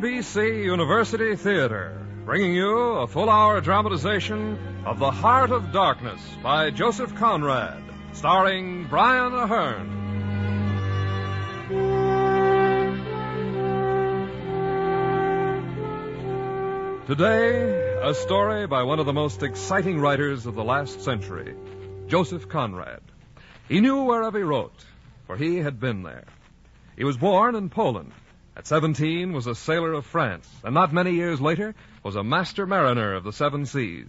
NBC University Theater, bringing you a full hour dramatization of The Heart of Darkness by Joseph Conrad, starring Brian Aherne. Today, a story by one of the most exciting writers of the last century, Joseph Conrad. He knew wherever he wrote, for he had been there. He was born in Poland. At 17 was a sailor of France, and not many years later was a master mariner of the seven seas.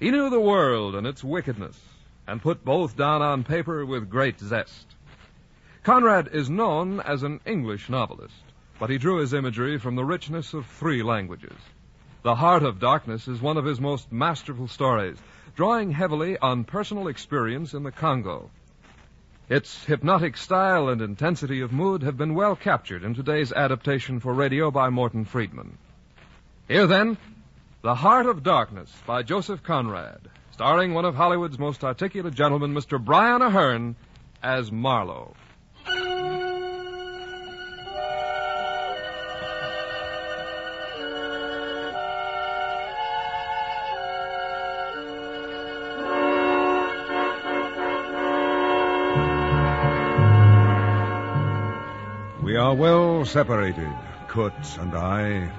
He knew the world and its wickedness, and put both down on paper with great zest. Conrad is known as an English novelist, but he drew his imagery from the richness of three languages. The Heart of Darkness is one of his most masterful stories, drawing heavily on personal experience in the Congo. Its hypnotic style and intensity of mood have been well captured in today's adaptation for radio by Morton Friedman. Here then, The Heart of Darkness by Joseph Conrad, starring one of Hollywood's most articulate gentlemen, Mr. Brian Aherne, as Marlowe. Are well separated, Kurtz and I.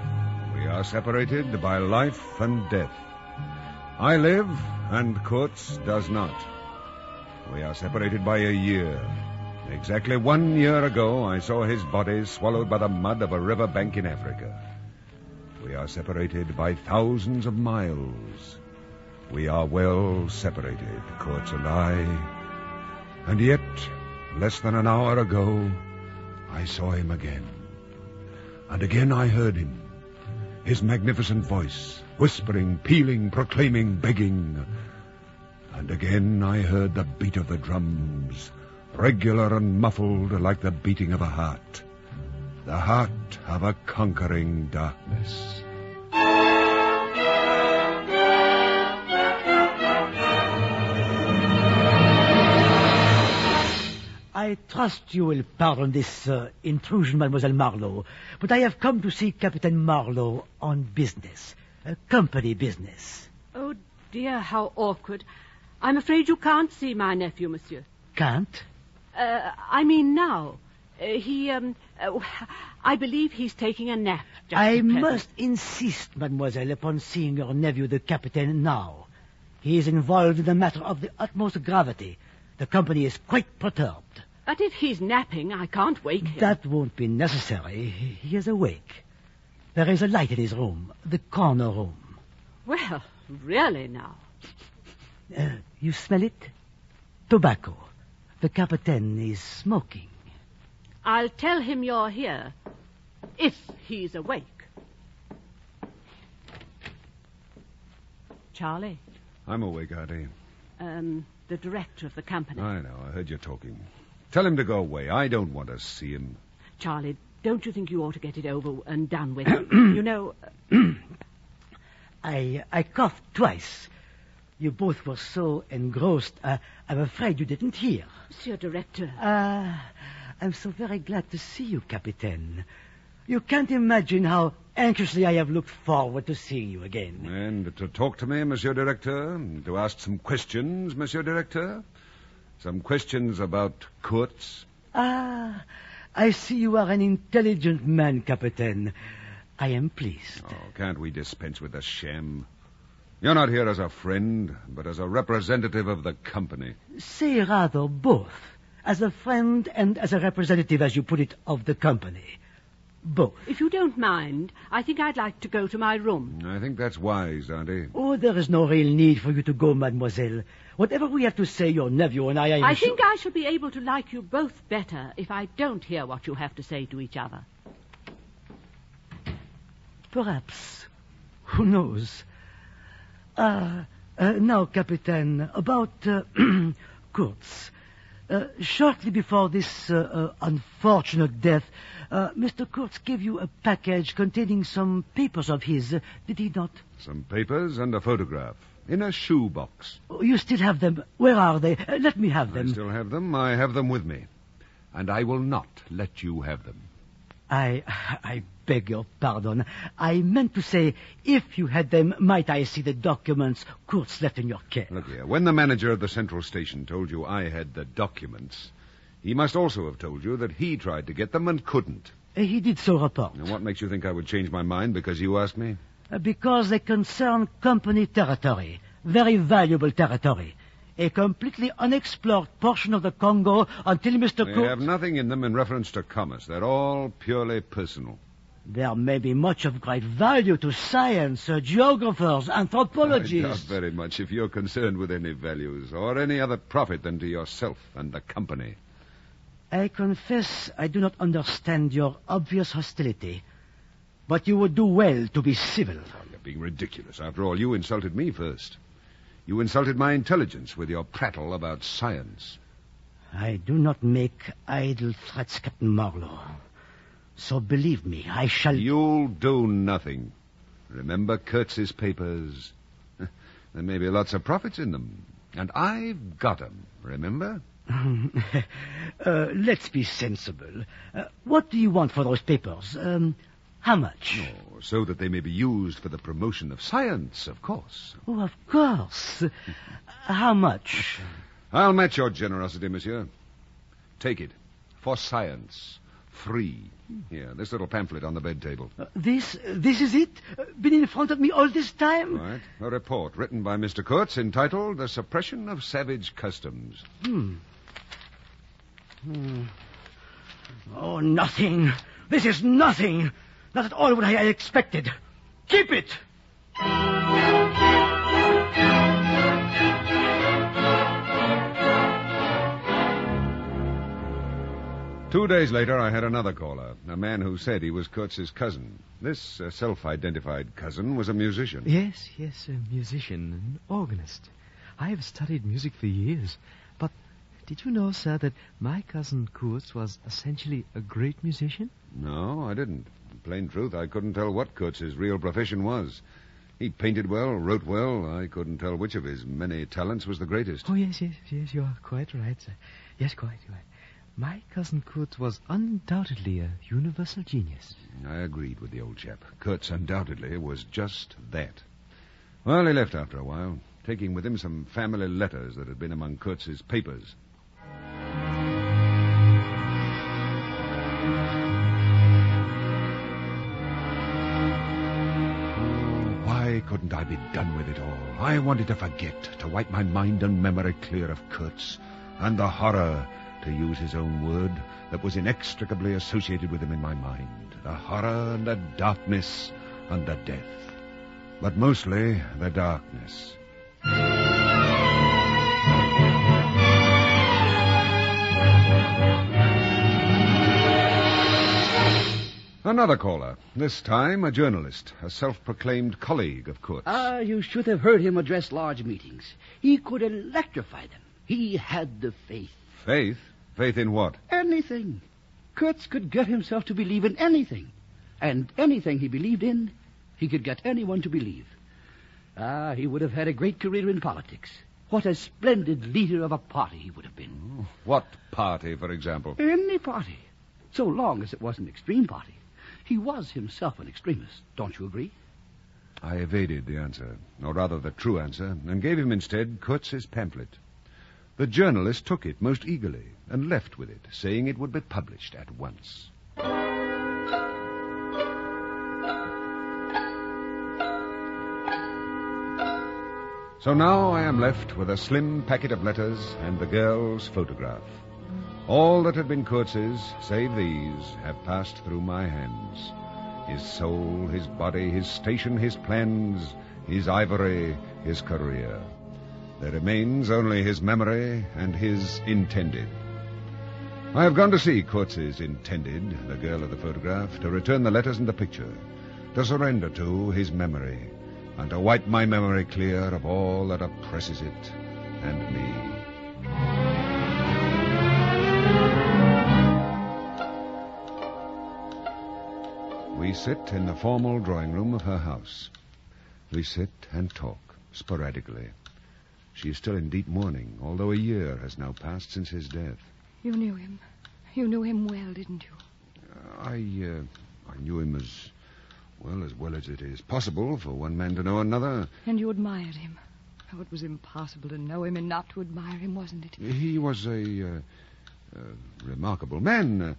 We are separated by life and death. I live, and Kurtz does not. We are separated by a year. Exactly one year ago, I saw his body swallowed by the mud of a river bank in Africa. We are separated by thousands of miles. We are well separated, Kurtz and I. And yet, less than an hour ago, I saw him again. And again I heard him. His magnificent voice, whispering, pealing, proclaiming, begging. And again I heard the beat of the drums, regular and muffled like the beating of a heart. The heart of a conquering darkness. I trust you will pardon this uh, intrusion, Mademoiselle Marlowe, but I have come to see Captain Marlowe on business, uh, company business. Oh, dear, how awkward. I'm afraid you can't see my nephew, monsieur. Can't? Uh, I mean now. Uh, he, um, uh, I believe he's taking a nap. Just I must insist, mademoiselle, upon seeing your nephew, the captain, now. He is involved in a matter of the utmost gravity. The company is quite perturbed. But if he's napping, I can't wake him. That won't be necessary. He is awake. There is a light in his room, the corner room. Well, really now. Uh, you smell it? Tobacco. The captain is smoking. I'll tell him you're here. If he's awake. Charlie, I'm awake, Artie. um, the director of the company. I know, I heard you talking. Tell him to go away. I don't want to see him. Charlie, don't you think you ought to get it over and done with? you know, I I coughed twice. You both were so engrossed, uh, I'm afraid you didn't hear. Monsieur Director. Ah, I'm so very glad to see you, Captain. You can't imagine how anxiously I have looked forward to seeing you again. And to talk to me, Monsieur Directeur, to ask some questions, Monsieur Directeur. Some questions about Kurtz. Ah, I see you are an intelligent man, Captain. I am pleased. Oh, can't we dispense with the sham? You're not here as a friend, but as a representative of the company. Say rather both, as a friend and as a representative, as you put it, of the company. Both. If you don't mind, I think I'd like to go to my room. I think that's wise, Auntie. Oh, there is no real need for you to go, mademoiselle. Whatever we have to say, your nephew and I, I am I sure- think I shall be able to like you both better if I don't hear what you have to say to each other. Perhaps. Who knows? Ah, uh, now, Captain, about uh, Kurtz. Uh, shortly before this uh, uh, unfortunate death, uh, Mr. Kurtz gave you a package containing some papers of his, uh, did he not? Some papers and a photograph in a shoebox. Oh, you still have them. Where are they? Let me have them. I still have them. I have them with me. And I will not let you have them. I, I beg your pardon. I meant to say, if you had them, might I see the documents Kurtz left in your care? Look here. When the manager of the central station told you I had the documents, he must also have told you that he tried to get them and couldn't. Uh, He did so report. Now, what makes you think I would change my mind because you asked me? Uh, Because they concern company territory. Very valuable territory. A completely unexplored portion of the Congo until Mr. They Kurtz... have nothing in them in reference to commerce. They're all purely personal. There may be much of great value to science, uh, geographers, I doubt anthropologists. very much if you're concerned with any values or any other profit than to yourself and the company. I confess I do not understand your obvious hostility. But you would do well to be civil. Oh, you're being ridiculous. After all, you insulted me first. You insulted my intelligence with your prattle about science. I do not make idle threats, Captain Marlowe. So believe me, I shall... You'll do nothing. Remember Kurtz's papers. There may be lots of profits in them. And I've got 'em. remember? uh, let's be sensible. Uh, what do you want for those papers? Um, how much? Oh, so that they may be used for the promotion of science, of course. Oh, of course. How much? I'll match your generosity, monsieur. Take it. For science. Free. Here, this little pamphlet on the bed table. Uh, this, this is it? Uh, been in front of me all this time? Right. A report written by Mr. Kurtz entitled The Suppression of Savage Customs. Hmm. Hmm. Oh, nothing. This is nothing. Not at all what I had expected. Keep it! Two days later, I had another caller, a man who said he was Kurtz's cousin. This uh, self-identified cousin was a musician. Yes, yes, a musician, an organist. I have studied music for years. But did you know, sir, that my cousin Kurtz was essentially a great musician? No, I didn't. In plain truth, I couldn't tell what Kurtz's real profession was. He painted well, wrote well. I couldn't tell which of his many talents was the greatest. Oh, yes, yes, yes, you are quite right, sir. Yes, quite right. My cousin Kurtz was undoubtedly a universal genius. I agreed with the old chap. Kurtz undoubtedly was just that. Well, he left after a while, taking with him some family letters that had been among Kurtz's papers. Why couldn't I be done with it all? I wanted to forget, to wipe my mind and memory clear of Kurtz, and the horror, to use his own word, that was inextricably associated with him in my mind. The horror and the darkness and the death. But mostly the darkness. Another caller. This time a journalist, a self-proclaimed colleague of Kurtz. Ah, you should have heard him address large meetings. He could electrify them. He had the faith. Faith? Faith in what? Anything. Kurtz could get himself to believe in anything. And anything he believed in, he could get anyone to believe. Ah, he would have had a great career in politics. What a splendid leader of a party he would have been. What party, for example? Any party. So long as it was an extreme party. He was himself an extremist. Don't you agree? I evaded the answer, or rather the true answer, and gave him instead Kurtz's pamphlet. The journalist took it most eagerly and left with it, saying it would be published at once. So now I am left with a slim packet of letters and the girl's photograph. All that had been Kurtz's, save these, have passed through my hands. His soul, his body, his station, his plans, his ivory, his career. There remains only his memory and his intended. I have gone to see Kurtz's intended, the girl of the photograph, to return the letters and the picture, to surrender to his memory, and to wipe my memory clear of all that oppresses it and me. We sit in the formal drawing room of her house. We sit and talk sporadically. She is still in deep mourning, although a year has now passed since his death. You knew him. You knew him well, didn't you? I, uh, I knew him as well as well as it is possible for one man to know another. And you admired him. Oh, it was impossible to know him and not to admire him, wasn't it? He was a, uh, a remarkable man, uh,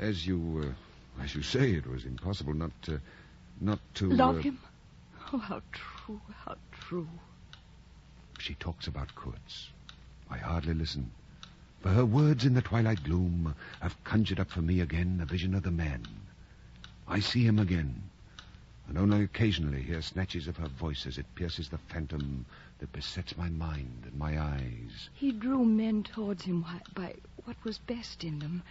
as you uh, as you say. It was impossible not to not to Love uh, him? Oh, how true, how true. She talks about Kurtz. I hardly listen. For her words in the twilight gloom have conjured up for me again a vision of the man. I see him again, and only occasionally hear snatches of her voice as it pierces the phantom that besets my mind and my eyes. He drew men towards him by what was best in them.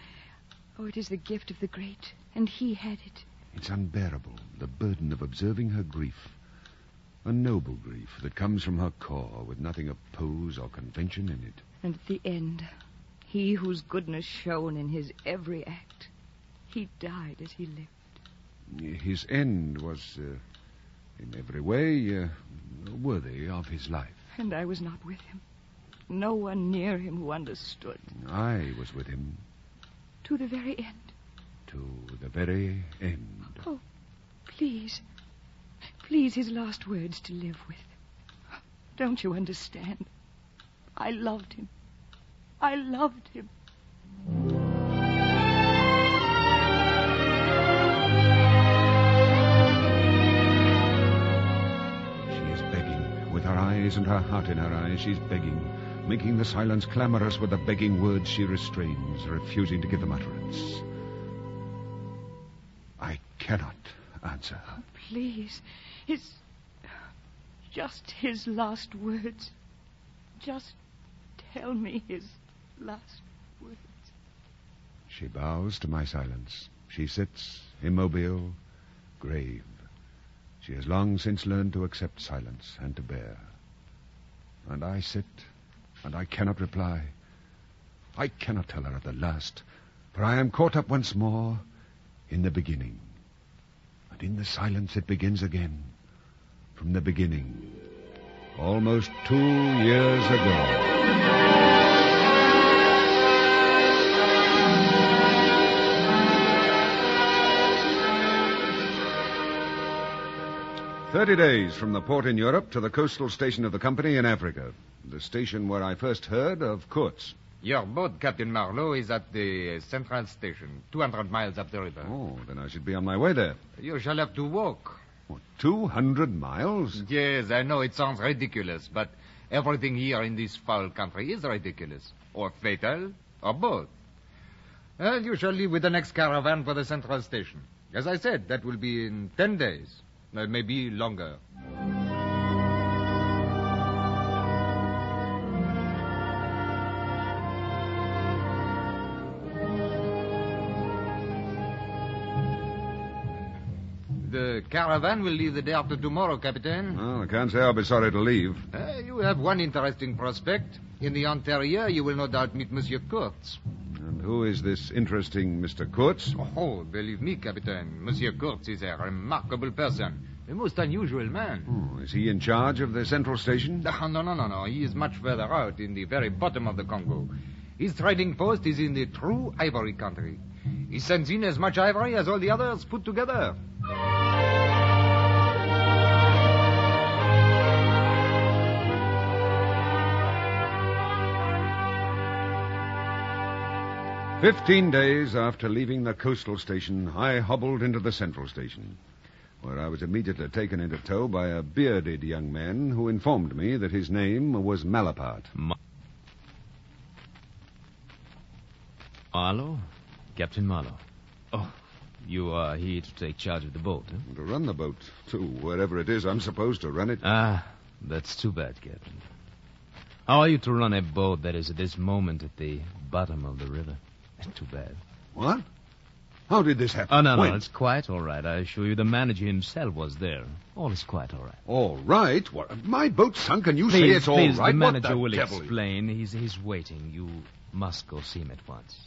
Oh, it is the gift of the great, and he had it. It's unbearable, the burden of observing her grief. A noble grief that comes from her core with nothing of pose or convention in it. And at the end, he whose goodness shone in his every act, he died as he lived. His end was, uh, in every way, uh, worthy of his life. And I was not with him. No one near him who understood. I was with him To the very end. to the very end. Oh, please. Please, his last words to live with. Don't you understand? I loved him. I loved him. She is begging, with her eyes and her heart in her eyes, she's begging, making the silence clamorous with the begging words she restrains, refusing to give them utterance. I cannot answer her. Please. His. Just his last words. Just tell me his last words. She bows to my silence. She sits, immobile, grave. She has long since learned to accept silence and to bear. And I sit, and I cannot reply. I cannot tell her of the last, for I am caught up once more in the beginning. And in the silence it begins again, from the beginning, almost two years ago. Thirty days from the port in Europe to the coastal station of the company in Africa. The station where I first heard of Kurtz. Your boat, Captain Marlowe, is at the central station, 200 miles up the river. Oh, then I should be on my way there. You shall have to walk. Two hundred miles? Yes, I know it sounds ridiculous, but everything here in this foul country is ridiculous, or fatal, or both. Well, you shall leave with the next caravan for the central station. As I said, that will be in ten days, maybe longer. Caravan will leave the day after tomorrow, Captain. Well, I can't say I'll be sorry to leave. Uh, you have one interesting prospect. In the interior, you will no doubt meet Monsieur Kurtz. And who is this interesting Mr. Kurtz? Oh, believe me, Captain, Monsieur Kurtz is a remarkable person. A most unusual man. Oh, is he in charge of the central station? Ah, No, no, no, no. He is much further out, in the very bottom of the Congo. His trading post is in the true ivory country. He sends in as much ivory as all the others put together. Fifteen days after leaving the coastal station, I hobbled into the central station, where I was immediately taken into tow by a bearded young man who informed me that his name was Malapart. Marlowe? Captain Marlowe. Oh, you are here to take charge of the boat, huh? To run the boat, to wherever it is I'm supposed to run it. Ah, that's too bad, Captain. How are you to run a boat that is at this moment at the bottom of the river? Too bad. What? How did this happen? Oh, no, no, When? it's quite all right. I assure you the manager himself was there. All is quite all right. All right. What, my boat's sunk and you say it's all please, right? the What manager will devil? explain. He's, he's waiting. You must go see him at once.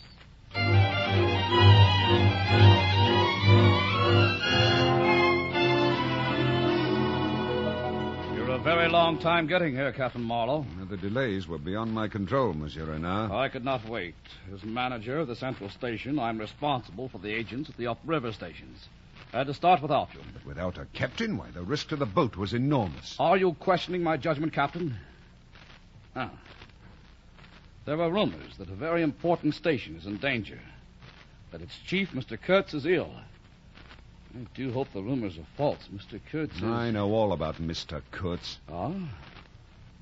Very long time getting here, Captain Marlowe. The delays were beyond my control, Monsieur Renard. I could not wait. As manager of the central station, I'm responsible for the agents at the upriver stations. I had to start without you. But without a captain, why, the risk to the boat was enormous. Are you questioning my judgment, Captain? Ah. There are rumors that a very important station is in danger. That its chief, Mr. Kurtz, is ill. I do hope the rumors are false. Mr. Kurtz is... I know all about Mr. Kurtz. Ah?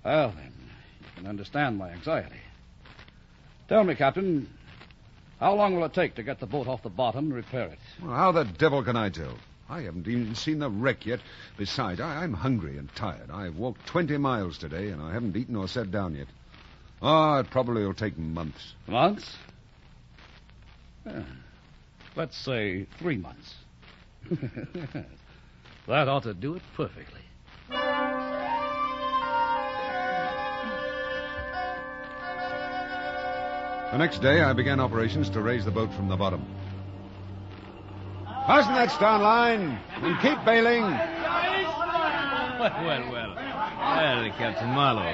Well, then, you can understand my anxiety. Tell me, Captain, how long will it take to get the boat off the bottom and repair it? Well, how the devil can I tell? I haven't even seen the wreck yet. Besides, I, I'm hungry and tired. I've walked 20 miles today, and I haven't eaten or sat down yet. Oh, it probably will take months. Months? Yeah. Let's say three months. that ought to do it perfectly. The next day, I began operations to raise the boat from the bottom. Fasten that stern line and keep bailing. Well, well, well. Well, Captain Marlowe,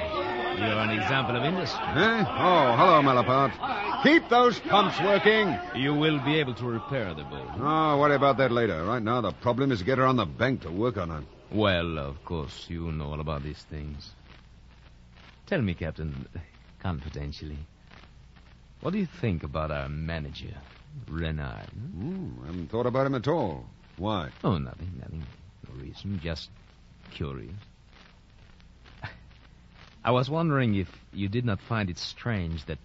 you're an example of industry. Eh? Oh, hello, Malapart. Keep those pumps working. You will be able to repair the boat. Oh, worry about that later. Right now, the problem is to get her on the bank to work on her. Well, of course, you know all about these things. Tell me, Captain, confidentially, what do you think about our manager, Renard? hmm? I haven't thought about him at all. Why? Oh, nothing, nothing. No reason, just curious. I was wondering if you did not find it strange that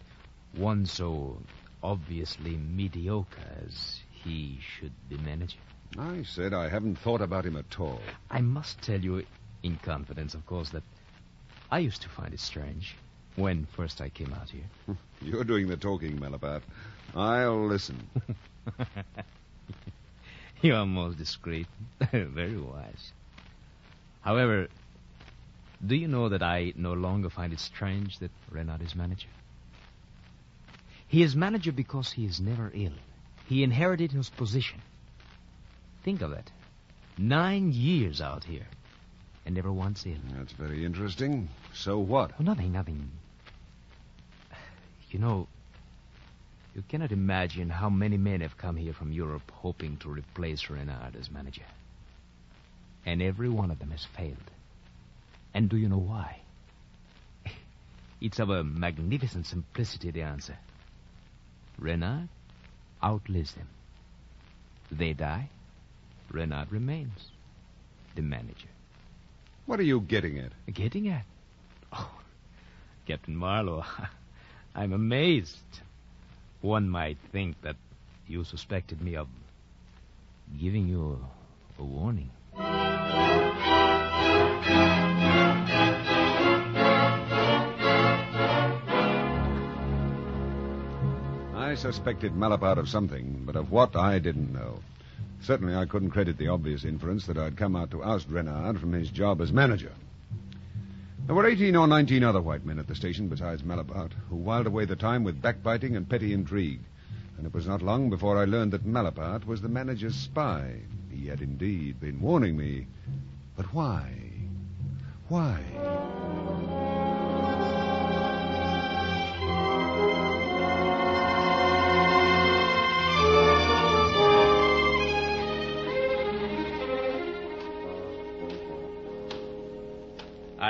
one so obviously mediocre as he should be manager. I said I haven't thought about him at all. I must tell you, in confidence, of course, that I used to find it strange when first I came out here. You're doing the talking, Malapart. I'll listen. You are most discreet. Very wise. However, do you know that I no longer find it strange that Renard is manager? He is manager because he is never ill. He inherited his position. Think of it. Nine years out here, and never once ill. That's very interesting. So what? Oh, nothing, nothing. You know, you cannot imagine how many men have come here from Europe hoping to replace Renard as manager. And every one of them has failed. And do you know why? It's of a magnificent simplicity, the answer. Renard outlives them. They die. Renard remains. The manager. What are you getting at? Getting at? Oh, Captain Marlowe, I'm amazed. One might think that you suspected me of giving you a, a warning. I suspected Malapart of something, but of what I didn't know. Certainly, I couldn't credit the obvious inference that I'd come out to oust Renard from his job as manager. There were 18 or 19 other white men at the station besides Malapart, who whiled away the time with backbiting and petty intrigue. And it was not long before I learned that Malapart was the manager's spy. He had indeed been warning me. But why? Why?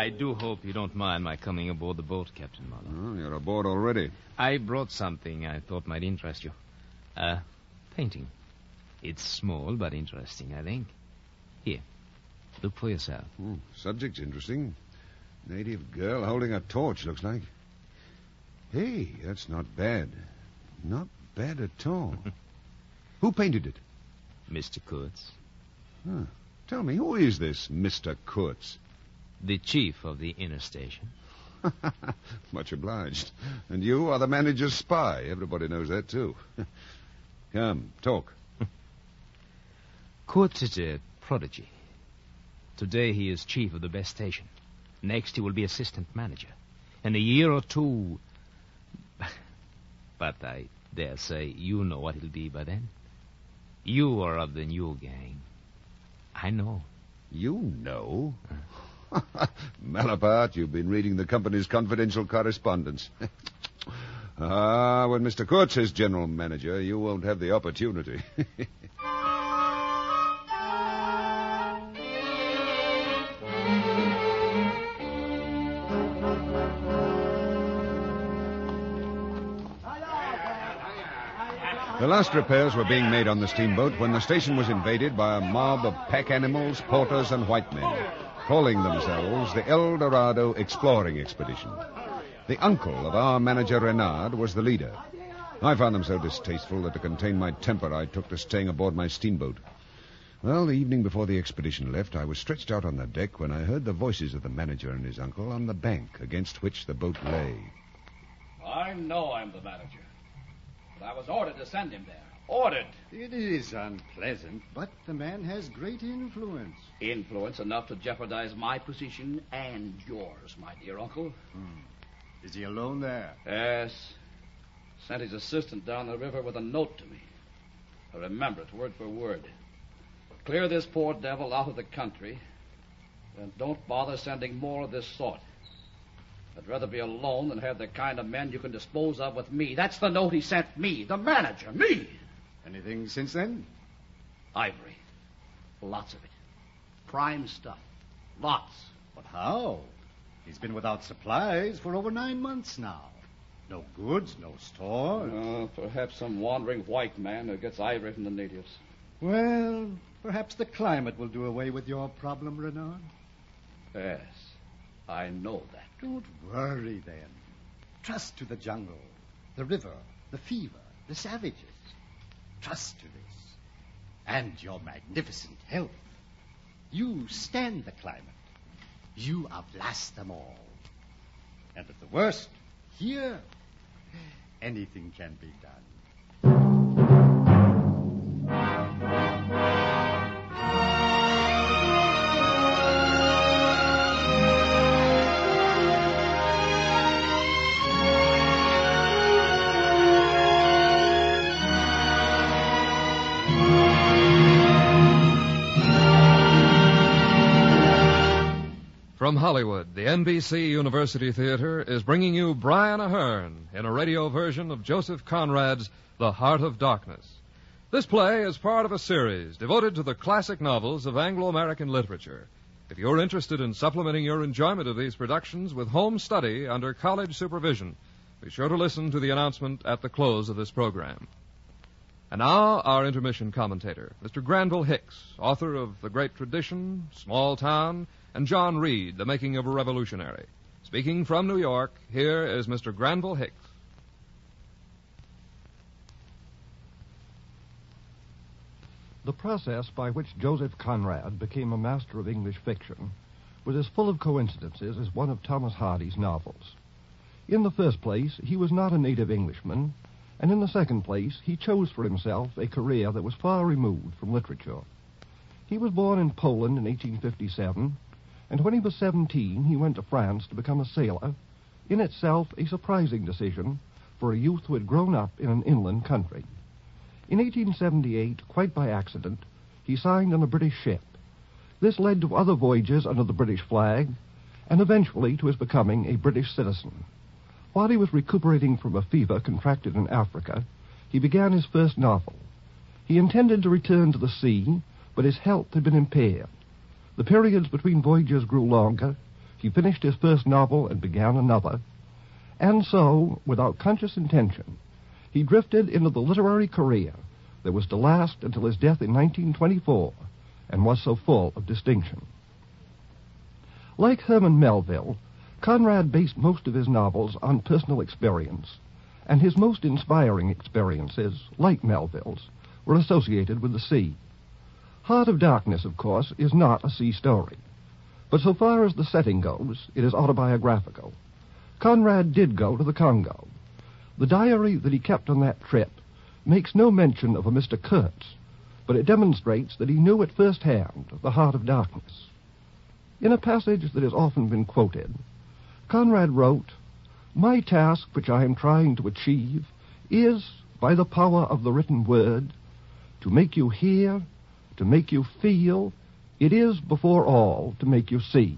I do hope you don't mind my coming aboard the boat, Captain Marlowe. Oh, you're aboard already. I brought something I thought might interest you. A painting. It's small but interesting, I think. Here, look for yourself. Oh, subject's interesting. Native girl holding a torch, looks like. Hey, that's not bad. Not bad at all. who painted it? Mr. Kurtz, Huh. Tell me, who is this Mr. Kurtz? The chief of the inner station. Much obliged. And you are the manager's spy. Everybody knows that, too. Come, talk. Kurtz is a prodigy. Today he is chief of the best station. Next he will be assistant manager. In a year or two. But I dare say you know what he'll be by then. You are of the new gang. I know. You know? Uh. Malapart, you've been reading the company's confidential correspondence. ah, when Mr. Kurtz is general manager, you won't have the opportunity. The last repairs were being made on the steamboat when the station was invaded by a mob of pack animals, porters, and white men calling themselves the El Dorado Exploring Expedition. The uncle of our manager Renard was the leader. I found them so distasteful that to contain my temper I took to staying aboard my steamboat. Well, the evening before the expedition left, I was stretched out on the deck when I heard the voices of the manager and his uncle on the bank against which the boat lay. I know I'm the manager. But I was ordered to send him there. Ordered. It is unpleasant, but the man has great influence. Influence enough to jeopardize my position and yours, my dear uncle. Hmm. Is he alone there? Yes. Sent his assistant down the river with a note to me. I remember it word for word. Clear this poor devil out of the country, and don't bother sending more of this sort. I'd rather be alone than have the kind of men you can dispose of with me. That's the note he sent me, the manager, me. Anything since then? Ivory. Lots of it. Prime stuff. Lots. But how? He's been without supplies for over nine months now. No goods, no store. Uh, perhaps some wandering white man who gets ivory from the natives. Well, perhaps the climate will do away with your problem, Renard. Yes, I know that. Don't worry then. Trust to the jungle, the river, the fever, the savages. Trust to this. And your magnificent health. You stand the climate. You outlast them all. And at the worst, here, anything can be done. From Hollywood, the NBC University Theater is bringing you Brian Aherne in a radio version of Joseph Conrad's The Heart of Darkness. This play is part of a series devoted to the classic novels of Anglo American literature. If you're interested in supplementing your enjoyment of these productions with home study under college supervision, be sure to listen to the announcement at the close of this program. And now, our intermission commentator, Mr. Granville Hicks, author of The Great Tradition, Small Town, and John Reed, The Making of a Revolutionary. Speaking from New York, here is Mr. Granville Hicks. The process by which Joseph Conrad became a master of English fiction was as full of coincidences as one of Thomas Hardy's novels. In the first place, he was not a native Englishman, and in the second place, he chose for himself a career that was far removed from literature. He was born in Poland in 1857, and when he was 17, he went to France to become a sailor, in itself a surprising decision for a youth who had grown up in an inland country. In 1878, quite by accident, he signed on a British ship. This led to other voyages under the British flag, and eventually to his becoming a British citizen. While he was recuperating from a fever contracted in Africa, he began his first novel. He intended to return to the sea, but his health had been impaired. The periods between voyages grew longer. He finished his first novel and began another. And so, without conscious intention, he drifted into the literary career that was to last until his death in 1924 and was so full of distinction. Like Herman Melville, Conrad based most of his novels on personal experience, and his most inspiring experiences, like Melville's, were associated with the sea. Heart of Darkness, of course, is not a sea story. But so far as the setting goes, it is autobiographical. Conrad did go to the Congo. The diary that he kept on that trip makes no mention of a Mr. Kurtz, but it demonstrates that he knew at first hand the heart of darkness. In a passage that has often been quoted, Conrad wrote, My task which I am trying to achieve is, by the power of the written word, to make you hear, to make you feel, it is, before all, to make you see.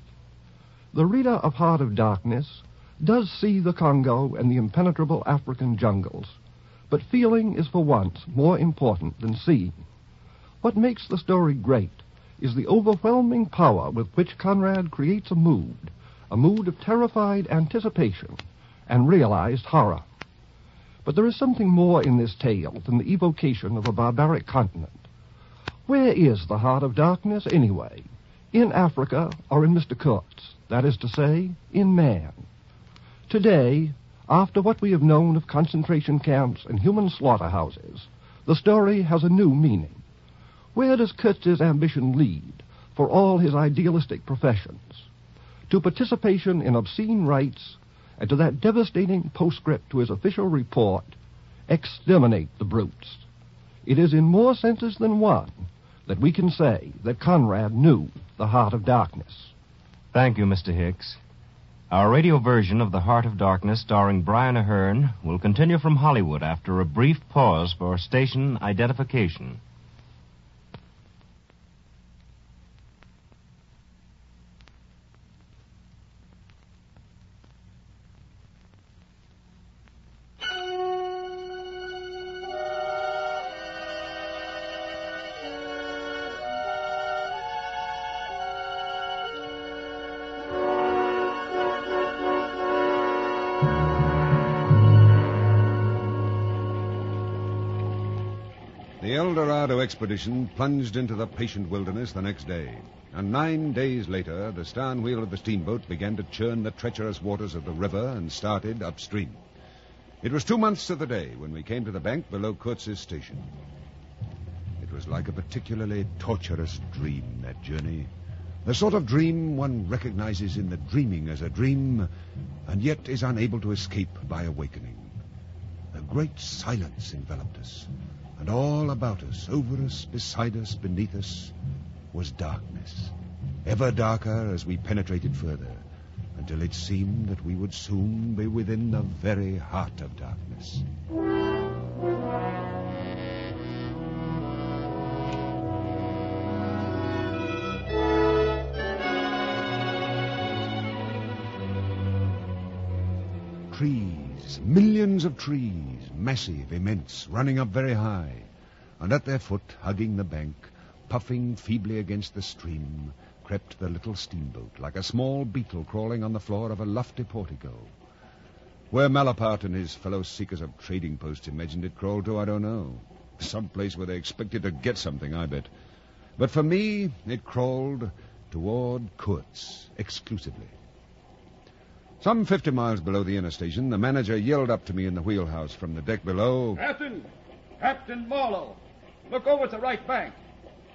The reader of Heart of Darkness does see the Congo and the impenetrable African jungles, but feeling is for once more important than seeing. What makes the story great is the overwhelming power with which Conrad creates a mood, a mood of terrified anticipation and realized horror. But there is something more in this tale than the evocation of a barbaric continent. Where is the heart of darkness, anyway? In Africa or in Mr. Kurtz? That is to say, in man. Today, after what we have known of concentration camps and human slaughterhouses, the story has a new meaning. Where does Kurtz's ambition lead for all his idealistic professions? To participation in obscene rites and to that devastating postscript to his official report, exterminate the brutes. It is in more senses than one that we can say that Conrad knew the heart of darkness. Thank you, Mr. Hicks. Our radio version of The Heart of Darkness, starring Brian Aherne, will continue from Hollywood after a brief pause for station identification. El Dorado expedition plunged into the patient wilderness the next day. And nine days later, the stern wheel of the steamboat began to churn the treacherous waters of the river and started upstream. It was two months to the day when we came to the bank below Kurtz's station. It was like a particularly torturous dream, that journey. The sort of dream one recognizes in the dreaming as a dream, and yet is unable to escape by awakening. A great silence enveloped us, and all about us, over us, beside us, beneath us, was darkness. Ever darker as we penetrated further, until it seemed that we would soon be within the very heart of darkness. Millions of trees, massive, immense, running up very high, and at their foot, hugging the bank, puffing feebly against the stream, crept the little steamboat, like a small beetle crawling on the floor of a lofty portico. Where Malaparte and his fellow seekers of trading posts imagined it crawled to, I don't know. Some place where they expected to get something, I bet. But for me, it crawled toward Kurtz exclusively. Some fifty miles below the inner station, the manager yelled up to me in the wheelhouse from the deck below. Captain! Captain Marlowe! Look over at the right bank.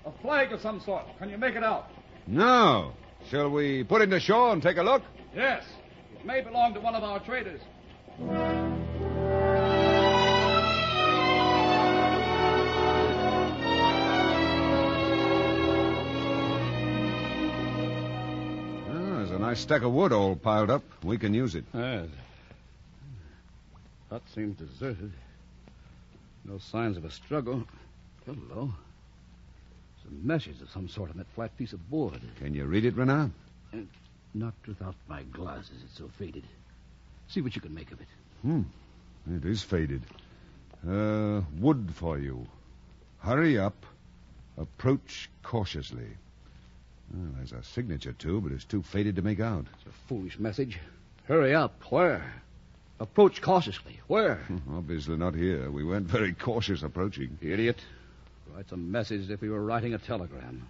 A flag of some sort. Can you make it out? No. shall we put into shore and take a look? Yes. It may belong to one of our traders. A stack of wood all piled up. We can use it. Yes. Hut seems deserted. No signs of a struggle. Hello. Some meshes of some sort on that flat piece of board. Can you read it, Renard? Not without my glasses. It's so faded. See what you can make of it. Hmm. It is faded. Uh, wood for you. Hurry up. Approach cautiously. Well, there's a signature, too, but it's too faded to make out. It's a foolish message. Hurry up. Where? Approach cautiously. Where? Hmm, obviously not here. We weren't very cautious approaching. Idiot. Writes a message as if we were writing a telegram.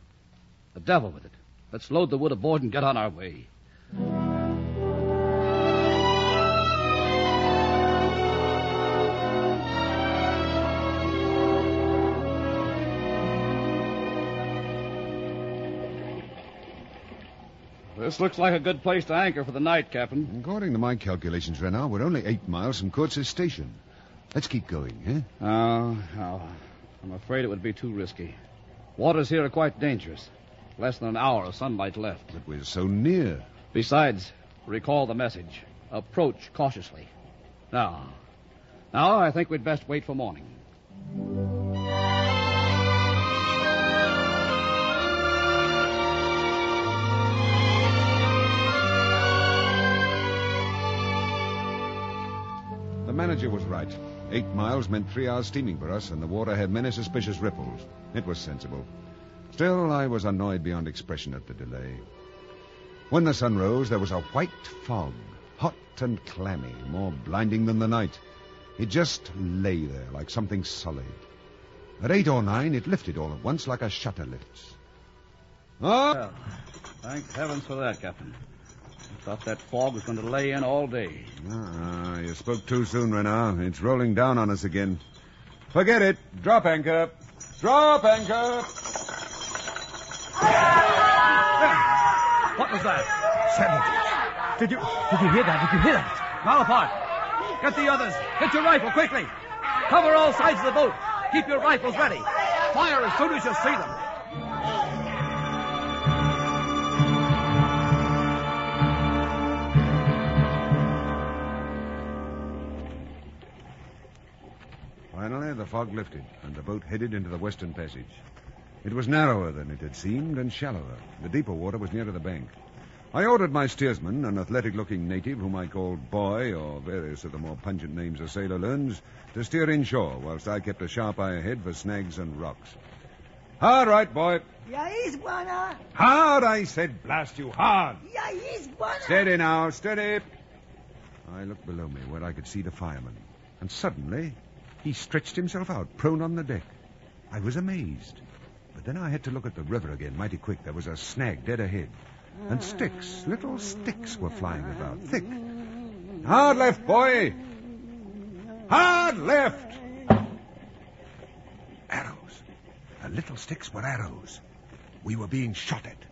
The devil with it. Let's load the wood aboard and get on our way. This looks like a good place to anchor for the night, Captain. According to my calculations, Renard, we're only eight miles from Kurtz's station. Let's keep going, eh? Oh, oh, I'm afraid it would be too risky. Waters here are quite dangerous. Less than an hour of sunlight left. But we're so near. Besides, recall the message. Approach cautiously. Now, now I think we'd best wait for morning. The manager was right. Eight miles meant three hours steaming for us, and the water had many suspicious ripples. It was sensible. Still, I was annoyed beyond expression at the delay. When the sun rose, there was a white fog, hot and clammy, more blinding than the night. It just lay there like something solid. At eight or nine, it lifted all at once like a shutter lifts. Oh! Well, thank heavens for that, Captain. I thought that fog was going to lay in all day. Ah, you spoke too soon, Renard. It's rolling down on us again. Forget it. Drop anchor. Drop anchor. What was that? Savages. Did you did you hear that? Did you hear that? Malapart, get the others. Get your rifle quickly. Cover all sides of the boat. Keep your rifles ready. Fire as soon as you see them. The fog lifted, and the boat headed into the western passage. It was narrower than it had seemed and shallower. The deeper water was nearer the bank. I ordered my steersman, an athletic looking native whom I called Boy, or various of the more pungent names a sailor learns, to steer inshore, whilst I kept a sharp eye ahead for snags and rocks. Hard right, boy. Yais, Bwana. Hard, I said, blast you, hard. Yeah, Yais, Bwana. Steady now, steady. I looked below me where I could see the fireman, and suddenly he stretched himself out, prone on the deck. I was amazed. But then I had to look at the river again, mighty quick. There was a snag dead ahead. And sticks, little sticks were flying about, thick. Hard left, boy! Hard left! Arrows. The little sticks were arrows. We were being shot at.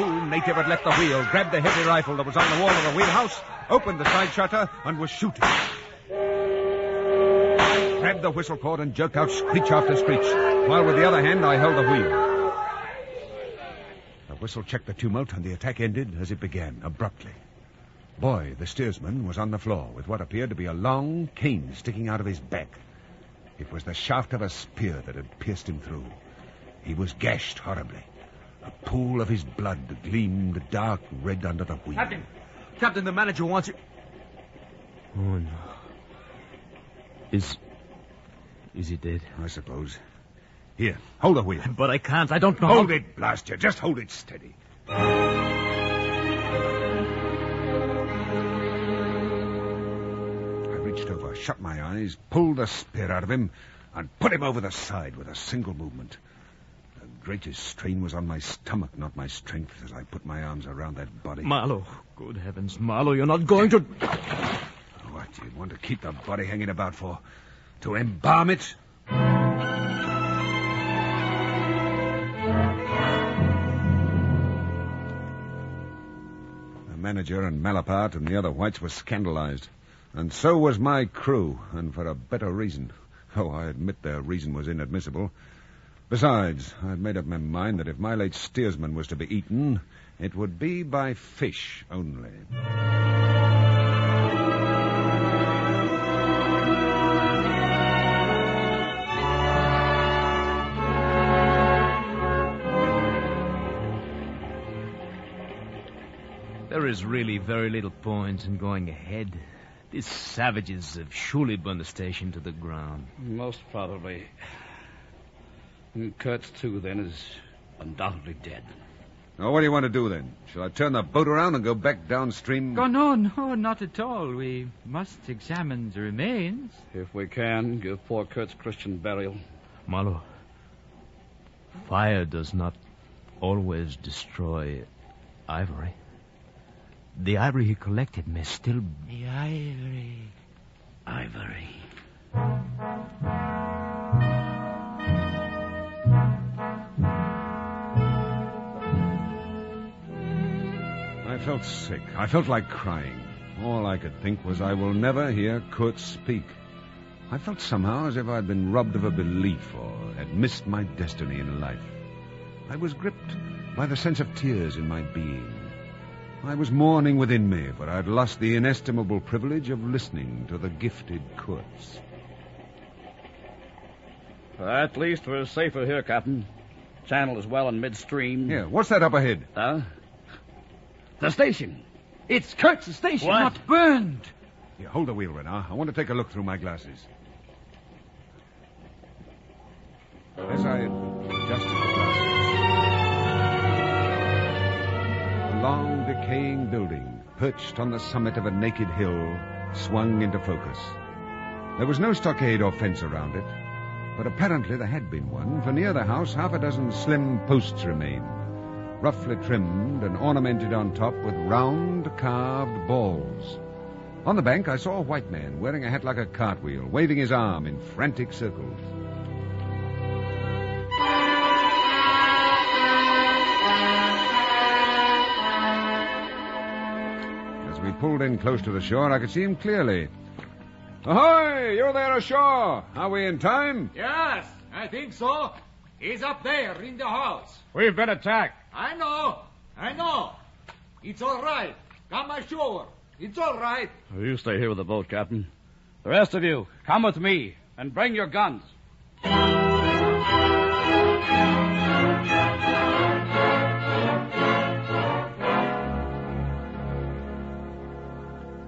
Fool native had left the wheel, grabbed the heavy rifle that was on the wall of the wheelhouse, opened the side shutter, and was shooting. I Grabbed the whistle cord and jerked out screech after screech, while with the other hand I held the wheel. The whistle checked the tumult, and the attack ended as it began, abruptly. Boy, the steersman, was on the floor with what appeared to be a long cane sticking out of his back. It was the shaft of a spear that had pierced him through. He was gashed horribly. A pool of his blood gleamed dark red under the wheel. Captain, Captain, the manager wants you. Oh, no. Is. Is he dead? I suppose. Here, hold the wheel. But I can't. I don't know. Hold it, blast you. Just hold it steady. I reached over, shut my eyes, pulled the spear out of him, and put him over the side with a single movement. The greatest strain was on my stomach, not my strength, as I put my arms around that body. Marlowe. Good heavens, Marlowe, you're not going to. What do you want to keep the body hanging about for? To embalm it? The manager and Malapart and the other whites were scandalized. And so was my crew, and for a better reason. Oh, I admit their reason was inadmissible. Besides, I'd made up my mind that if my late steersman was to be eaten, it would be by fish only. There is really very little point in going ahead. These savages have surely burned the station to the ground. Most probably. And Kurtz, too, then, is undoubtedly dead. Now, what do you want to do then? Shall I turn the boat around and go back downstream? Oh, no, no, not at all. We must examine the remains. If we can, give poor Kurtz Christian burial. Marlowe, fire does not always destroy ivory. The ivory he collected may still. The ivory. Ivory. Felt sick. I felt like crying. All I could think was I will never hear Kurt speak. I felt somehow as if I'd been robbed of a belief or had missed my destiny in life. I was gripped by the sense of tears in my being. I was mourning within me, for I'd lost the inestimable privilege of listening to the gifted Kurtz. At least we're safer here, Captain. Channel is well in midstream. Here, what's that up ahead? Huh? The station. It's Kurtz's station. Not burned. Here, hold the wheel, Renard. I want to take a look through my glasses. As I adjusted the glasses, a long, decaying building, perched on the summit of a naked hill, swung into focus. There was no stockade or fence around it, but apparently there had been one, for near the house half a dozen slim posts remained, roughly trimmed and ornamented on top with round, carved balls. On the bank, I saw a white man wearing a hat like a cartwheel, waving his arm in frantic circles. As we pulled in close to the shore, I could see him clearly. Ahoy! You're there ashore? Are we in time? Yes, I think so. He's up there in the house. We've been attacked. I know. I know. It's all right. Come ashore. It's all right. You stay here with the boat, Captain. The rest of you, come with me and bring your guns.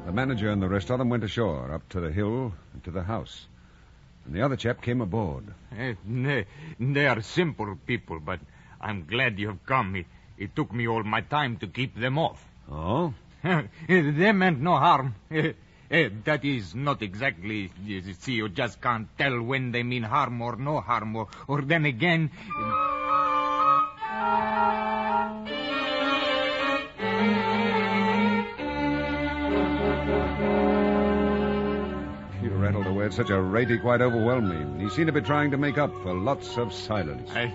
The manager and the rest of them went ashore, up to the hill and to the house. And the other chap came aboard. Eh, they, they are simple people, but I'm glad you have come. It, it took me all my time to keep them off. Oh? they meant no harm. Eh, that is not exactly. You see, you just can't tell when they mean harm or no harm, or, or then again. Rattled away at such a rate he quite overwhelmed me. He seemed to be trying to make up for lots of silence. I,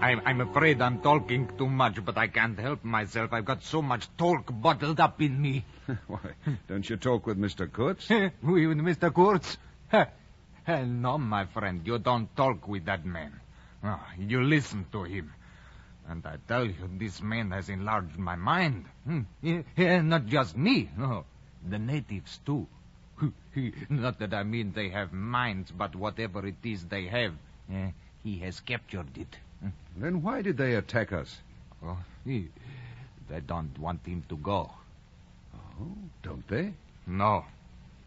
I'm, I'm afraid I'm talking too much, but I can't help myself. I've got so much talk bottled up in me. Why, don't you talk with Mr. Kurtz? we with Mr. Kurtz? No, my friend. You don't talk with that man. Oh, you listen to him. And I tell you, this man has enlarged my mind. Hmm. Not just me, no. The natives, too. not that I mean they have minds, but whatever it is they have, eh, he has captured it. Hmm. Then why did they attack us? Oh, he, they don't want him to go. Oh, don't they? No.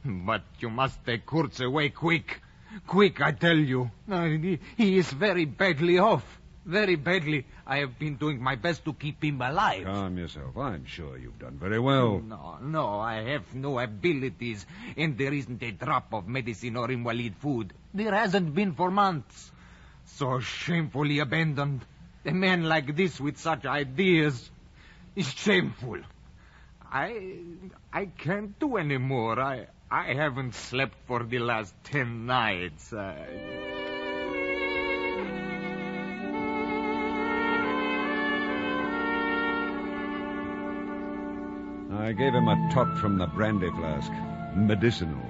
But you must take Kurtz away quick. Quick, I tell you. He, he is very badly off. Very badly. I have been doing my best to keep him alive. Calm yourself. I'm sure you've done very well. No, no, I have no abilities, and there isn't a drop of medicine or invalid food. There hasn't been for months. So shamefully abandoned. A man like this with such ideas is shameful. I I can't do any more. I I haven't slept for the last ten nights. I... I gave him a tot from the brandy flask. Medicinal.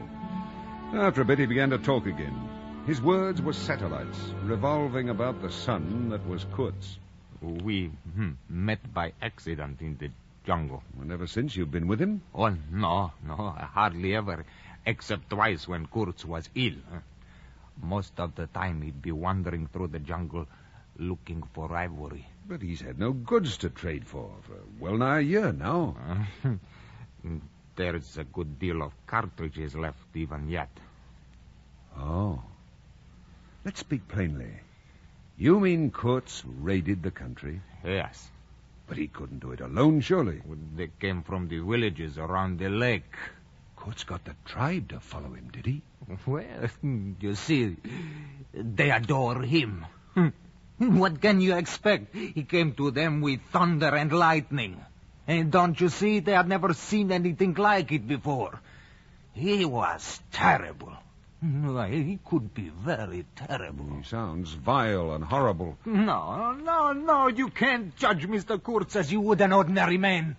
After a bit, he began to talk again. His words were satellites, revolving about the sun that was Kurtz. We hmm, met by accident in the jungle. And ever since you've been with him? Oh, no, no, hardly ever, except twice when Kurtz was ill. Most of the time he'd be wandering through the jungle looking for ivory. But he's had no goods to trade for for well nigh a year now. There's a good deal of cartridges left even yet. Oh. Let's speak plainly. You mean Kurtz raided the country? Yes. But he couldn't do it alone, surely. They came from the villages around the lake. Kurtz got the tribe to follow him, did he? Well, you see, they adore him. What can you expect? He came to them with thunder and lightning. And don't you see, they had never seen anything like it before. He was terrible. He could be very terrible. He sounds vile and horrible. No, no, no, you can't judge Mr. Kurtz as you would an ordinary man.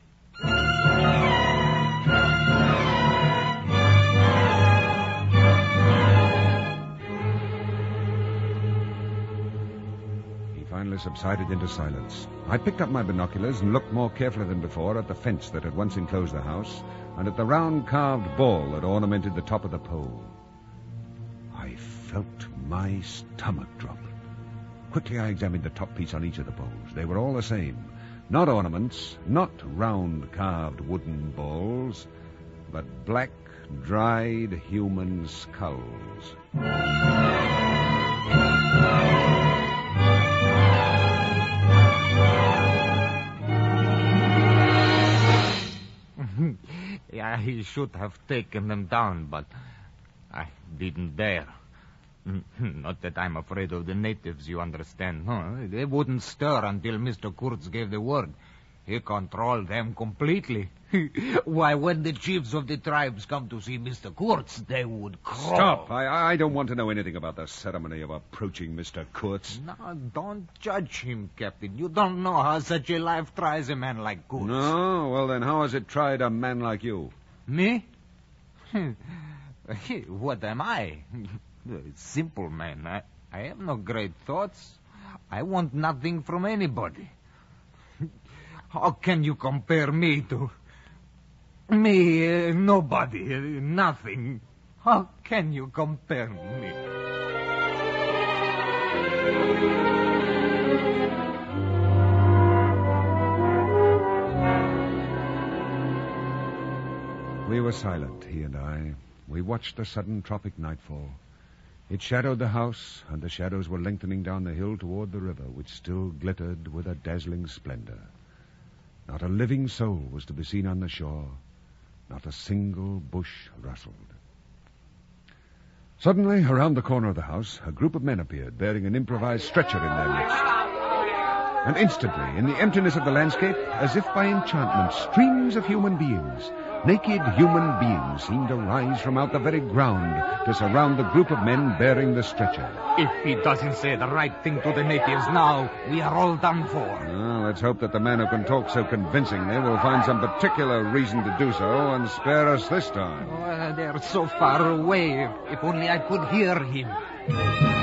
He finally subsided into silence. I picked up my binoculars and looked more carefully than before at the fence that had once enclosed the house and at the round carved ball that ornamented the top of the pole. Felt my stomach drop. Quickly I examined the top piece on each of the bowls. They were all the same. Not ornaments, not round carved wooden balls, but black, dried human skulls. I should have taken them down, but I didn't dare. Mm-hmm. Not that I'm afraid of the natives, you understand. No, they wouldn't stir until Mr. Kurtz gave the word. He controlled them completely. Why, when the chiefs of the tribes come to see Mr. Kurtz, they would crawl. Stop. I, I don't want to know anything about the ceremony of approaching Mr. Kurtz. Now, don't judge him, Captain. You don't know how such a life tries a man like Kurtz. No? Well, then how has it tried a man like you? Me? what am I? Simple man. I, I have no great thoughts. I want nothing from anybody. How can you compare me to me? Uh, nobody, uh, nothing. How can you compare me? We were silent, he and I. We watched the sudden tropic nightfall. It shadowed the house, and the shadows were lengthening down the hill toward the river, which still glittered with a dazzling splendor. Not a living soul was to be seen on the shore. Not a single bush rustled. Suddenly, around the corner of the house, a group of men appeared, bearing an improvised stretcher in their midst. And instantly, in the emptiness of the landscape, as if by enchantment, streams of human beings, naked human beings, seemed to rise from out the very ground to surround the group of men bearing the stretcher. If he doesn't say the right thing to the natives now, we are all done for. Well, let's hope that the man who can talk so convincingly will find some particular reason to do so and spare us this time. Oh, they're so far away. If only I could hear him.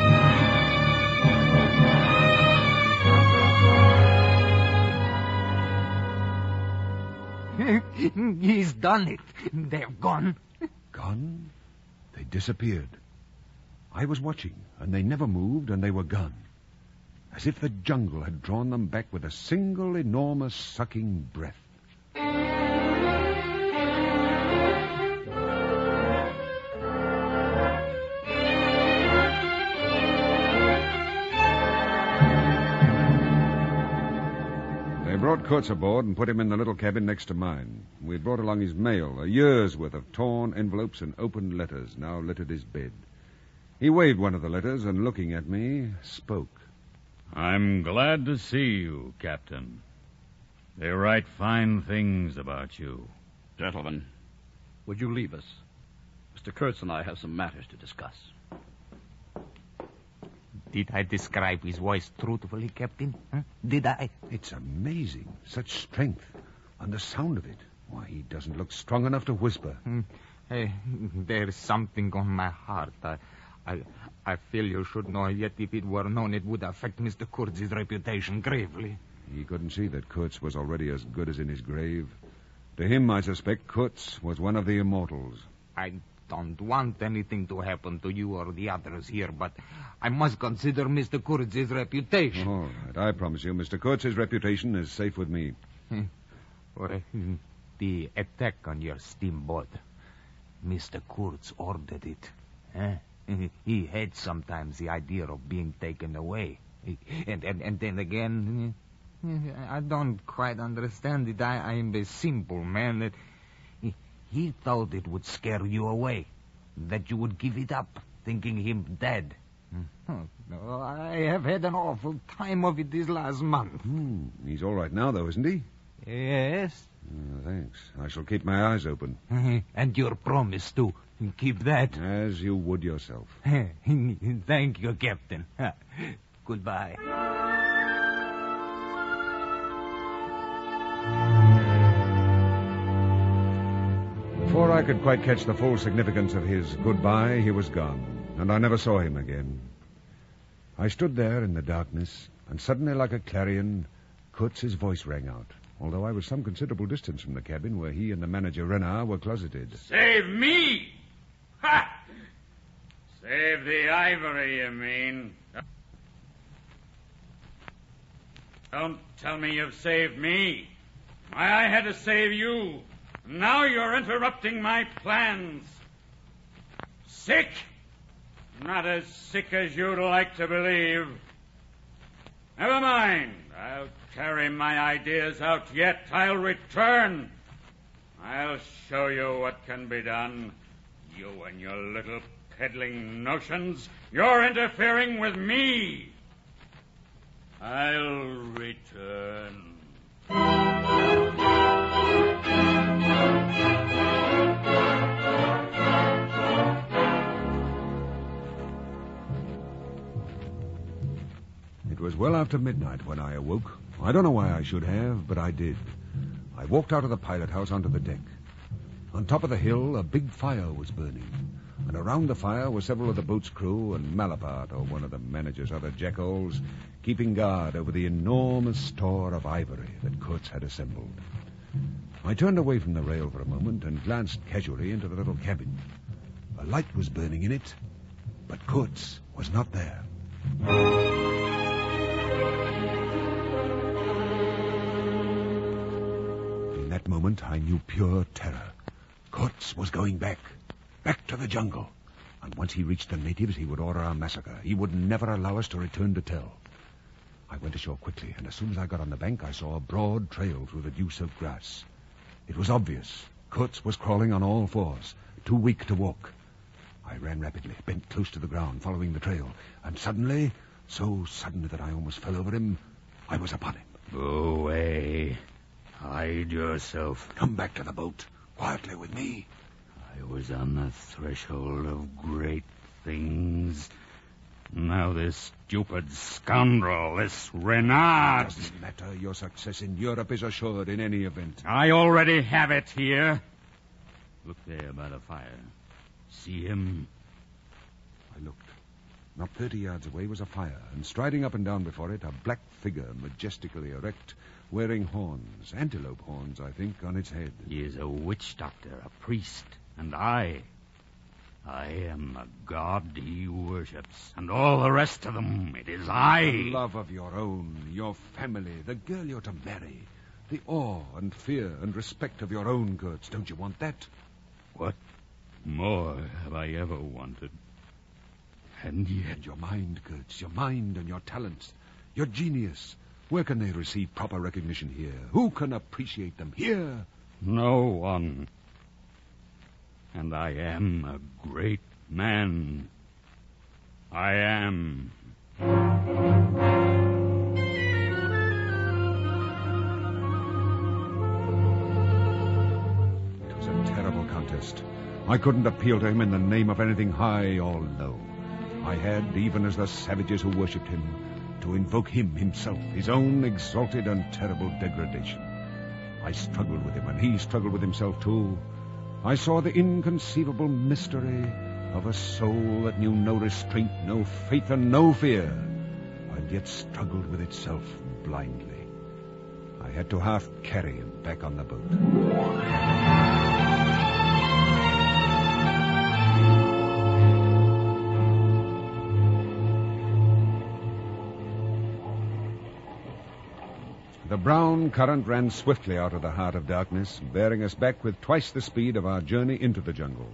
He's done it. They're gone. Gone? They disappeared. I was watching, and they never moved, and they were gone. As if the jungle had drawn them back with a single enormous sucking breath. Kurtz aboard and put him in the little cabin next to mine. We had brought along his mail, a year's worth of torn envelopes and opened letters, now littered his bed. He waved one of the letters and, looking at me, spoke. I'm glad to see you, Captain. They write fine things about you. Gentlemen, would you leave us? Mr. Kurtz and I have some matters to discuss. Did I describe his voice truthfully, Captain? Huh? Did I? It's amazing. Such strength. And the sound of it. Why, he doesn't look strong enough to whisper. Hmm. Hey, there's something on my heart. I, I, I feel you should know, yet if it were known, it would affect Mr. Kurtz's reputation gravely. He couldn't see that Kurtz was already as good as in his grave. To him, I suspect, Kurtz was one of the immortals. I don't want anything to happen to you or the others here, but I must consider Mr. Kurtz's reputation. All right, I promise you, Mr. Kurtz's reputation is safe with me. Hmm, the attack on your steamboat. Mr. Kurtz ordered it. Eh? He had sometimes the idea of being taken away. And, and, and then again, I don't quite understand it. I, I'm a simple man. He, thought it would scare you away. That you would give it up, thinking him dead. Oh, I have had an awful time of it this last month. Hmm. He's all right now, though, isn't he? Yes. Uh, thanks. I shall keep my eyes open. and your promise to keep that. As you would yourself. Thank you, Captain. Goodbye. Before I could quite catch the full significance of his goodbye, he was gone, and I never saw him again. I stood there in the darkness, and suddenly, like a clarion, Kurtz's voice rang out, although I was some considerable distance from the cabin where he and the manager Renard were closeted. Save me! Ha! Save the ivory, you mean? Don't tell me you've saved me. I had to save you. Now you're interrupting my plans. Sick? Not as sick as you'd like to believe. Never mind. I'll carry my ideas out yet. I'll return. I'll show you what can be done. You and your little peddling notions. You're interfering with me. I'll return. It was well after midnight when I awoke. I don't know why I should have, but I did. I walked out of the pilot house onto the deck. On top of the hill, a big fire was burning. And around the fire were several of the boat's crew and Malapart, or one of the manager's other jackals, keeping guard over the enormous store of ivory that Kurtz had assembled. I turned away from the rail for a moment and glanced casually into the little cabin. A light was burning in it, but Kurtz was not there. In that moment, I knew pure terror. Kurtz was going back, back to the jungle. And once he reached the natives, he would order our massacre. He would never allow us to return to tell. I went ashore quickly, and as soon as I got on the bank, I saw a broad trail through the dew soaked grass. It was obvious. Kurtz was crawling on all fours, too weak to walk. I ran rapidly, bent close to the ground, following the trail, and suddenly, so suddenly that I almost fell over him, I was upon him. Go away. Hide yourself. Come back to the boat, quietly with me. I was on the threshold of great things. Now this stupid scoundrel, this Renard. Doesn't matter. Your success in Europe is assured in any event. I already have it here. Look there by the fire. See him? I looked. Not thirty yards away was a fire, and striding up and down before it, a black figure, majestically erect, wearing horns, antelope horns, I think, on its head. He is a witch doctor, a priest, and I. I am the god he worships, and all the rest of them. It is I. The love of your own, your family, the girl you're to marry, the awe and fear and respect of your own goods. Don't you want that? What more have I ever wanted? And yet. And your mind, Kurtz, your mind and your talents, your genius. Where can they receive proper recognition here? Who can appreciate them here? No one. And I am a great man. I am. It was a terrible contest. I couldn't appeal to him in the name of anything high or low. I had, even as the savages who worshipped him, to invoke him himself, his own exalted and terrible degradation. I struggled with him, and he struggled with himself too. I saw the inconceivable mystery of a soul that knew no restraint, no faith, and no fear, and yet struggled with itself blindly. I had to half carry him back on the boat. The brown current ran swiftly out of the heart of darkness, bearing us back with twice the speed of our journey into the jungle.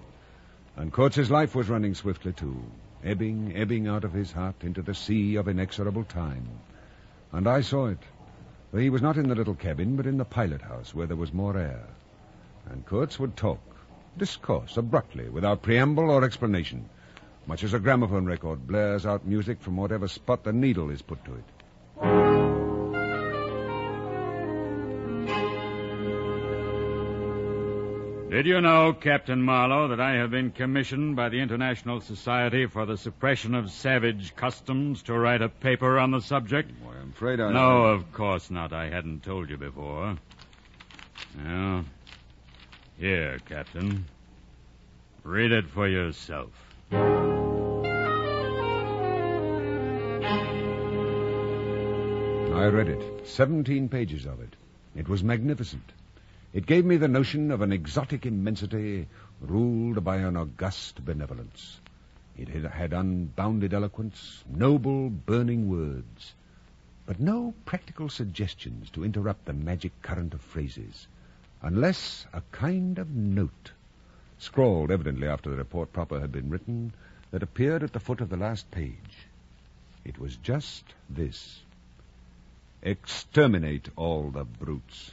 And Kurtz's life was running swiftly too, ebbing, ebbing out of his heart into the sea of inexorable time. And I saw it, for he was not in the little cabin, but in the pilot house where there was more air. And Kurtz would talk, discourse abruptly, without preamble or explanation, much as a gramophone record blares out music from whatever spot the needle is put to it. Did you know, Captain Marlowe, that I have been commissioned by the International Society for the Suppression of Savage Customs to write a paper on the subject? Why, I'm afraid I. No, of course not. I hadn't told you before. Well, here, Captain. Read it for yourself. I read it. Seventeen pages of it. It was magnificent. It gave me the notion of an exotic immensity ruled by an august benevolence. It had, unbounded eloquence, noble, burning words, but no practical suggestions to interrupt the magic current of phrases, unless a kind of note, scrawled evidently after the report proper had been written, that appeared at the foot of the last page. It was just this Exterminate all the brutes.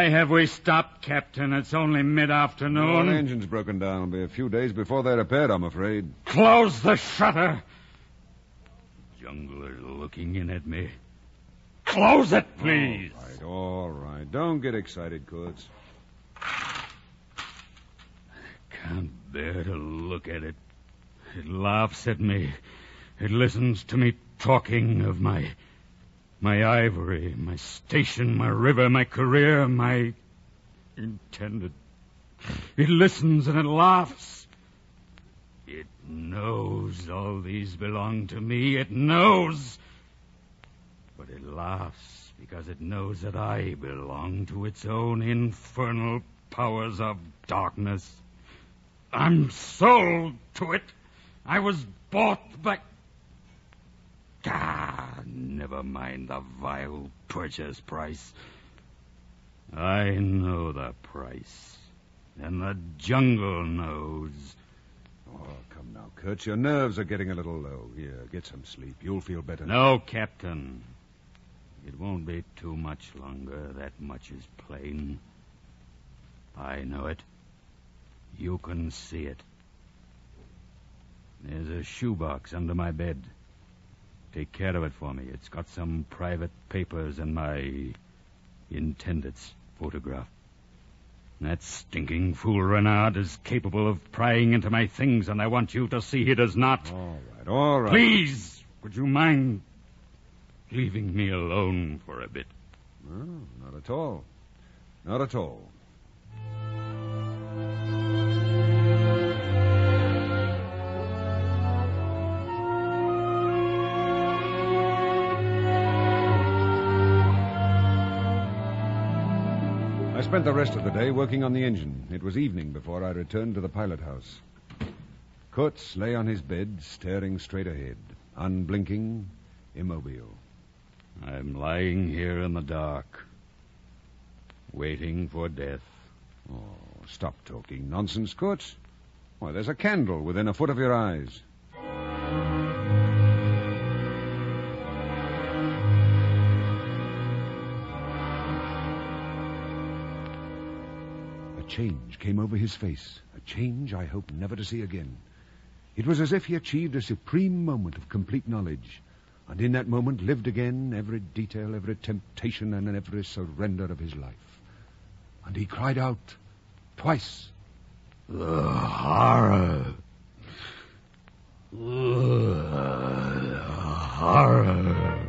Why have we stopped, Captain? It's only mid-afternoon. The engine's broken down. It'll be a few days before they're repaired, I'm afraid. Close the shutter. Jungle is looking in at me. Close it, please. All right, all right. Don't get excited, Kurtz. I can't bear to look at it. It laughs at me. It listens to me talking of my my ivory, my station, my river, my career, my intended. It listens and it laughs. It knows all these belong to me. It knows. But it laughs because it knows that I belong to its own infernal powers of darkness. I'm sold to it. I was bought by. Ah, never mind the vile purchase price. I know the price. And the jungle knows. Oh, come now, Kurt. Your nerves are getting a little low. Here, get some sleep. You'll feel better. No, Captain. It won't be too much longer. That much is plain. I know it. You can see it. There's a shoebox under my bed. Take care of it for me. It's got some private papers and my intended's photograph. That stinking fool Renard is capable of prying into my things, and I want you to see he does not. All right, all right. Please, would you mind leaving me alone for a bit? No, not at all. Not at all. Spent the rest of the day working on the engine. It was evening before I returned to the pilot house. Kurtz lay on his bed, staring straight ahead, unblinking, immobile. I'm lying here in the dark, waiting for death. Oh, stop talking nonsense, Kurtz. Why, there's a candle within a foot of your eyes. Change came over his face, a change I hope never to see again. It was as if he achieved a supreme moment of complete knowledge, and in that moment lived again every detail, every temptation, and every surrender of his life. And he cried out twice. The horror. The horror.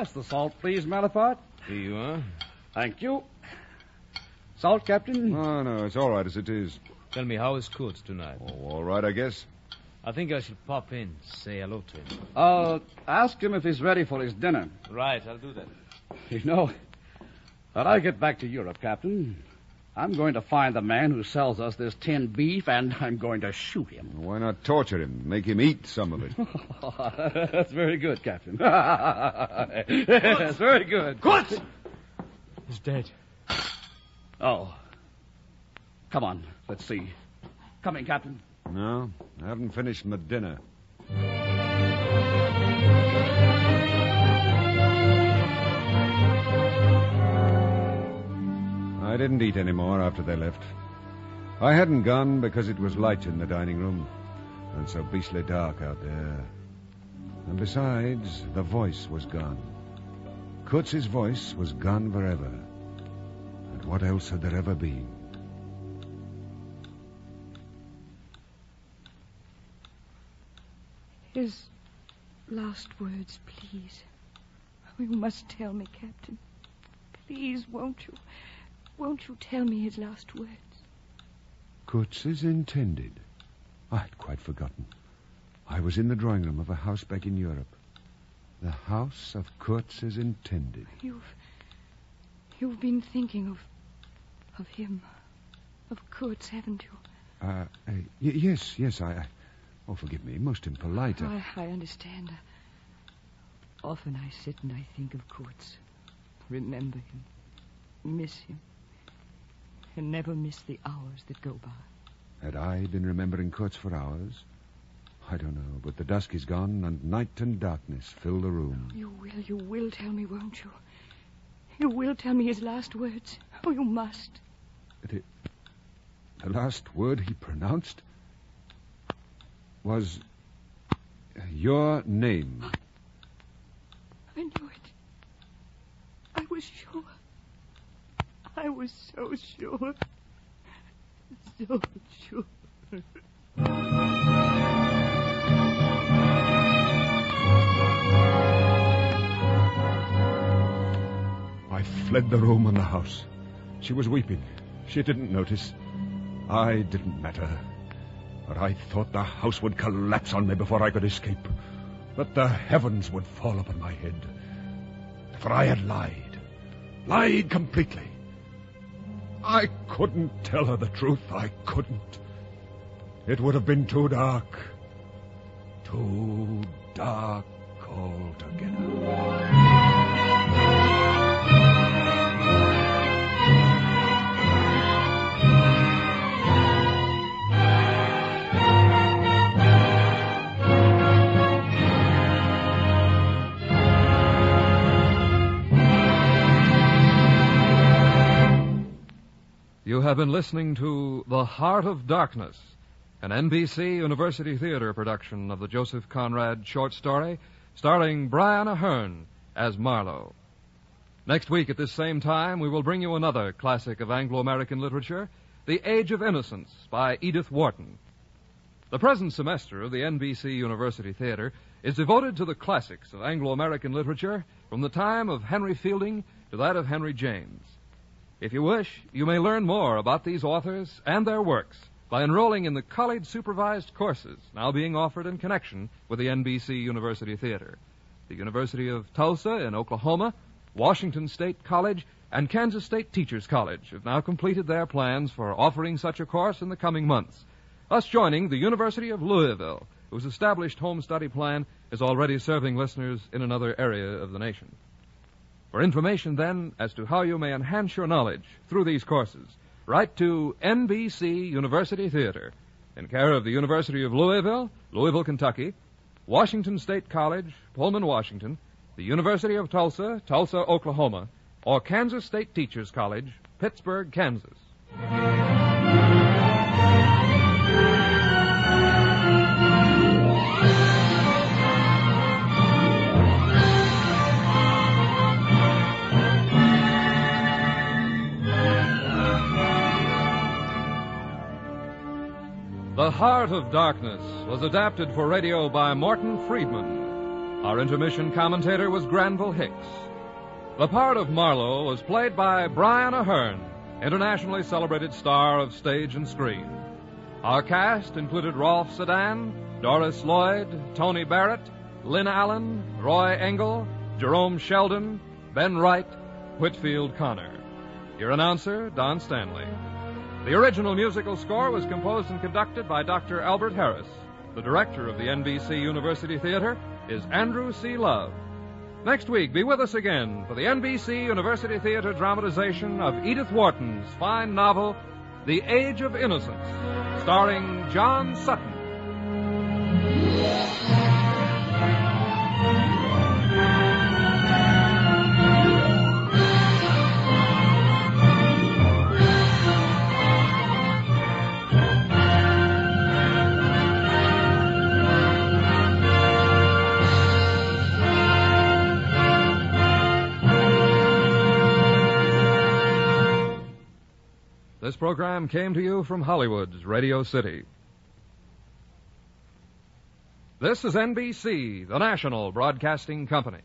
Pass the salt, please, Malapart. Here you are. Thank you. Salt, Captain? Oh, no, it's all right as it is. Tell me, how is Kurtz tonight? Oh, all right, I guess. I think I should pop in, say hello to him. Uh, ask him if he's ready for his dinner. Right, I'll do that. You know, when I get back to Europe, Captain, I'm going to find the man who sells us this tinned beef, and I'm going to shoot him. Why not torture him? Make him eat some of it. That's very good, Captain. That's very good. Kurtz! He's dead. Oh. Come on, let's see. Coming, Captain. No, I haven't finished my dinner. Didn't eat any more after they left. I hadn't gone because it was light in the dining room and so beastly dark out there. And besides, the voice was gone. Kurtz's voice was gone forever. And what else had there ever been? His last words, please. Oh, you must tell me, Captain. Please, won't you? Won't you tell me his last words? Kurtz is intended. I had quite forgotten. I was in the drawing room of a house back in Europe. The house of Kurtz is intended. You've. You've been thinking of. Of him. Of Kurtz, haven't you? Uh, uh, y- yes, yes, I. I- Oh, forgive me. Most impolite. I- I, I understand. Often I sit and I think of Kurtz. Remember him. Miss him. And never miss the hours that go by. Had I been remembering Kurtz for hours? I don't know, but the dusk is gone, and night and darkness fill the room. You will, you will tell me, won't you? You will tell me his last words. Oh, you must. The, the last word he pronounced was your name. I knew it. I was sure. I was so sure. So sure. I fled the room and the house. She was weeping. She didn't notice. I didn't matter. But I thought the house would collapse on me before I could escape. That the heavens would fall upon my head. For I had lied. Lied completely. I couldn't tell her the truth. I couldn't. It would have been too dark. Too dark altogether. You have been listening to The Heart of Darkness, an NBC University Theater production of the Joseph Conrad short story starring Brian Aherne as Marlowe. Next week at this same time, we will bring you another classic of Anglo American literature, The Age of Innocence by Edith Wharton. The present semester of the NBC University Theater is devoted to the classics of Anglo American literature from the time of Henry Fielding to that of Henry James. If you wish, you may learn more about these authors and their works by enrolling in the college supervised courses now being offered in connection with the NBC University Theater. The University of Tulsa in Oklahoma, Washington State College, and Kansas State Teachers College have now completed their plans for offering such a course in the coming months, thus joining the University of Louisville, whose established home study plan is already serving listeners in another area of the nation. For information, then, as to how you may enhance your knowledge through these courses, write to NBC University Theater in care of the University of Louisville, Louisville, Kentucky, Washington State College, Pullman, Washington, the University of Tulsa, Tulsa, Oklahoma, or Kansas State Teachers College, Pittsburg, Kansas. The Heart of Darkness was adapted for radio by Morton Friedman. Our intermission commentator was Granville Hicks. The part of Marlowe was played by Brian Aherne, internationally celebrated star of stage and screen. Our cast included Rolfe Sedan, Doris Lloyd, Tony Barrett, Lynn Allen, Roy Engel, Jerome Sheldon, Ben Wright, Whitfield Connor. Your announcer, Don Stanley. The original musical score was composed and conducted by Dr. Albert Harris. The director of the NBC University Theater is Andrew C. Love. Next week, be with us again for the NBC University Theater dramatization of Edith Wharton's fine novel, The Age of Innocence, starring John Sutton. This program came to you from Hollywood's Radio City. This is NBC, the national broadcasting company.